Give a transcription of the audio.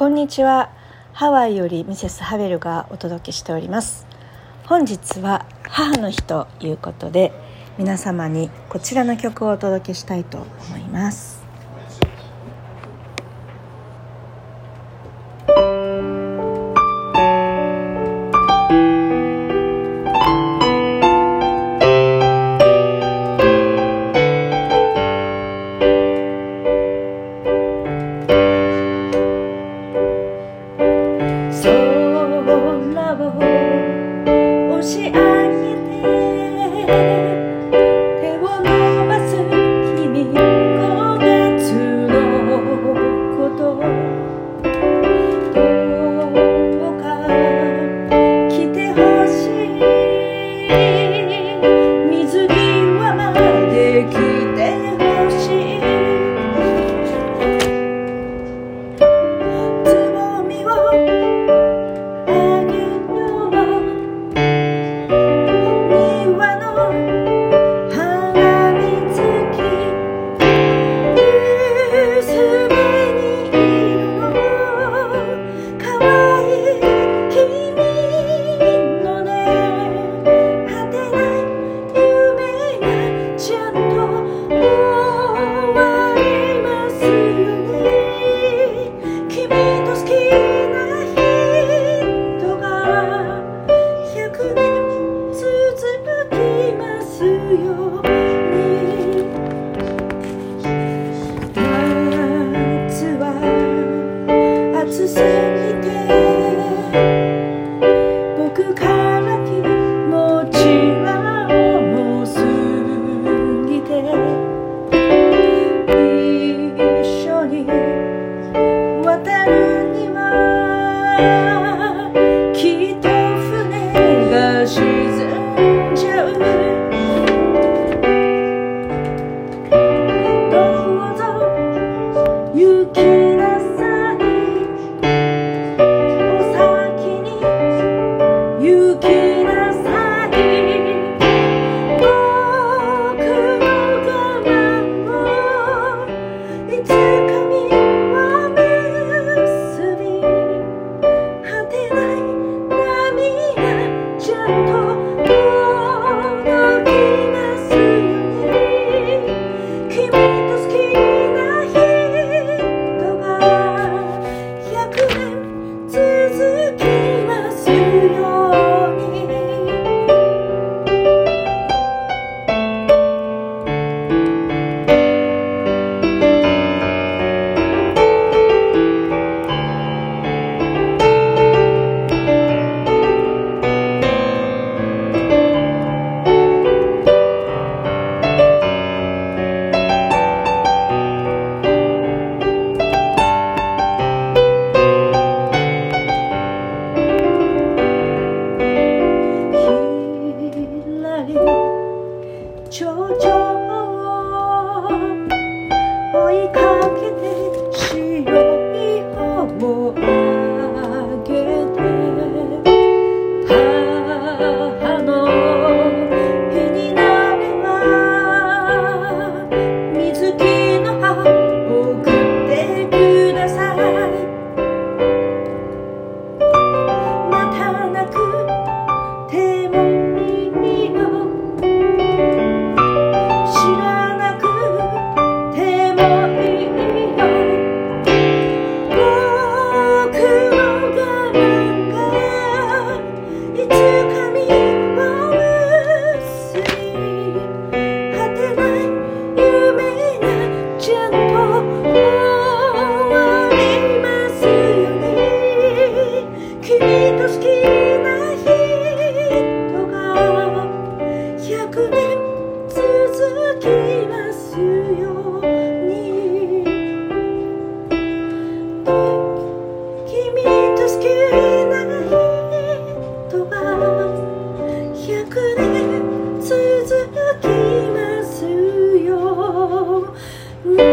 こんにちは。ハワイよりミセスハベルがお届けしております。本日は母の日ということで皆様にこちらの曲をお届けしたいと思います。Ooh.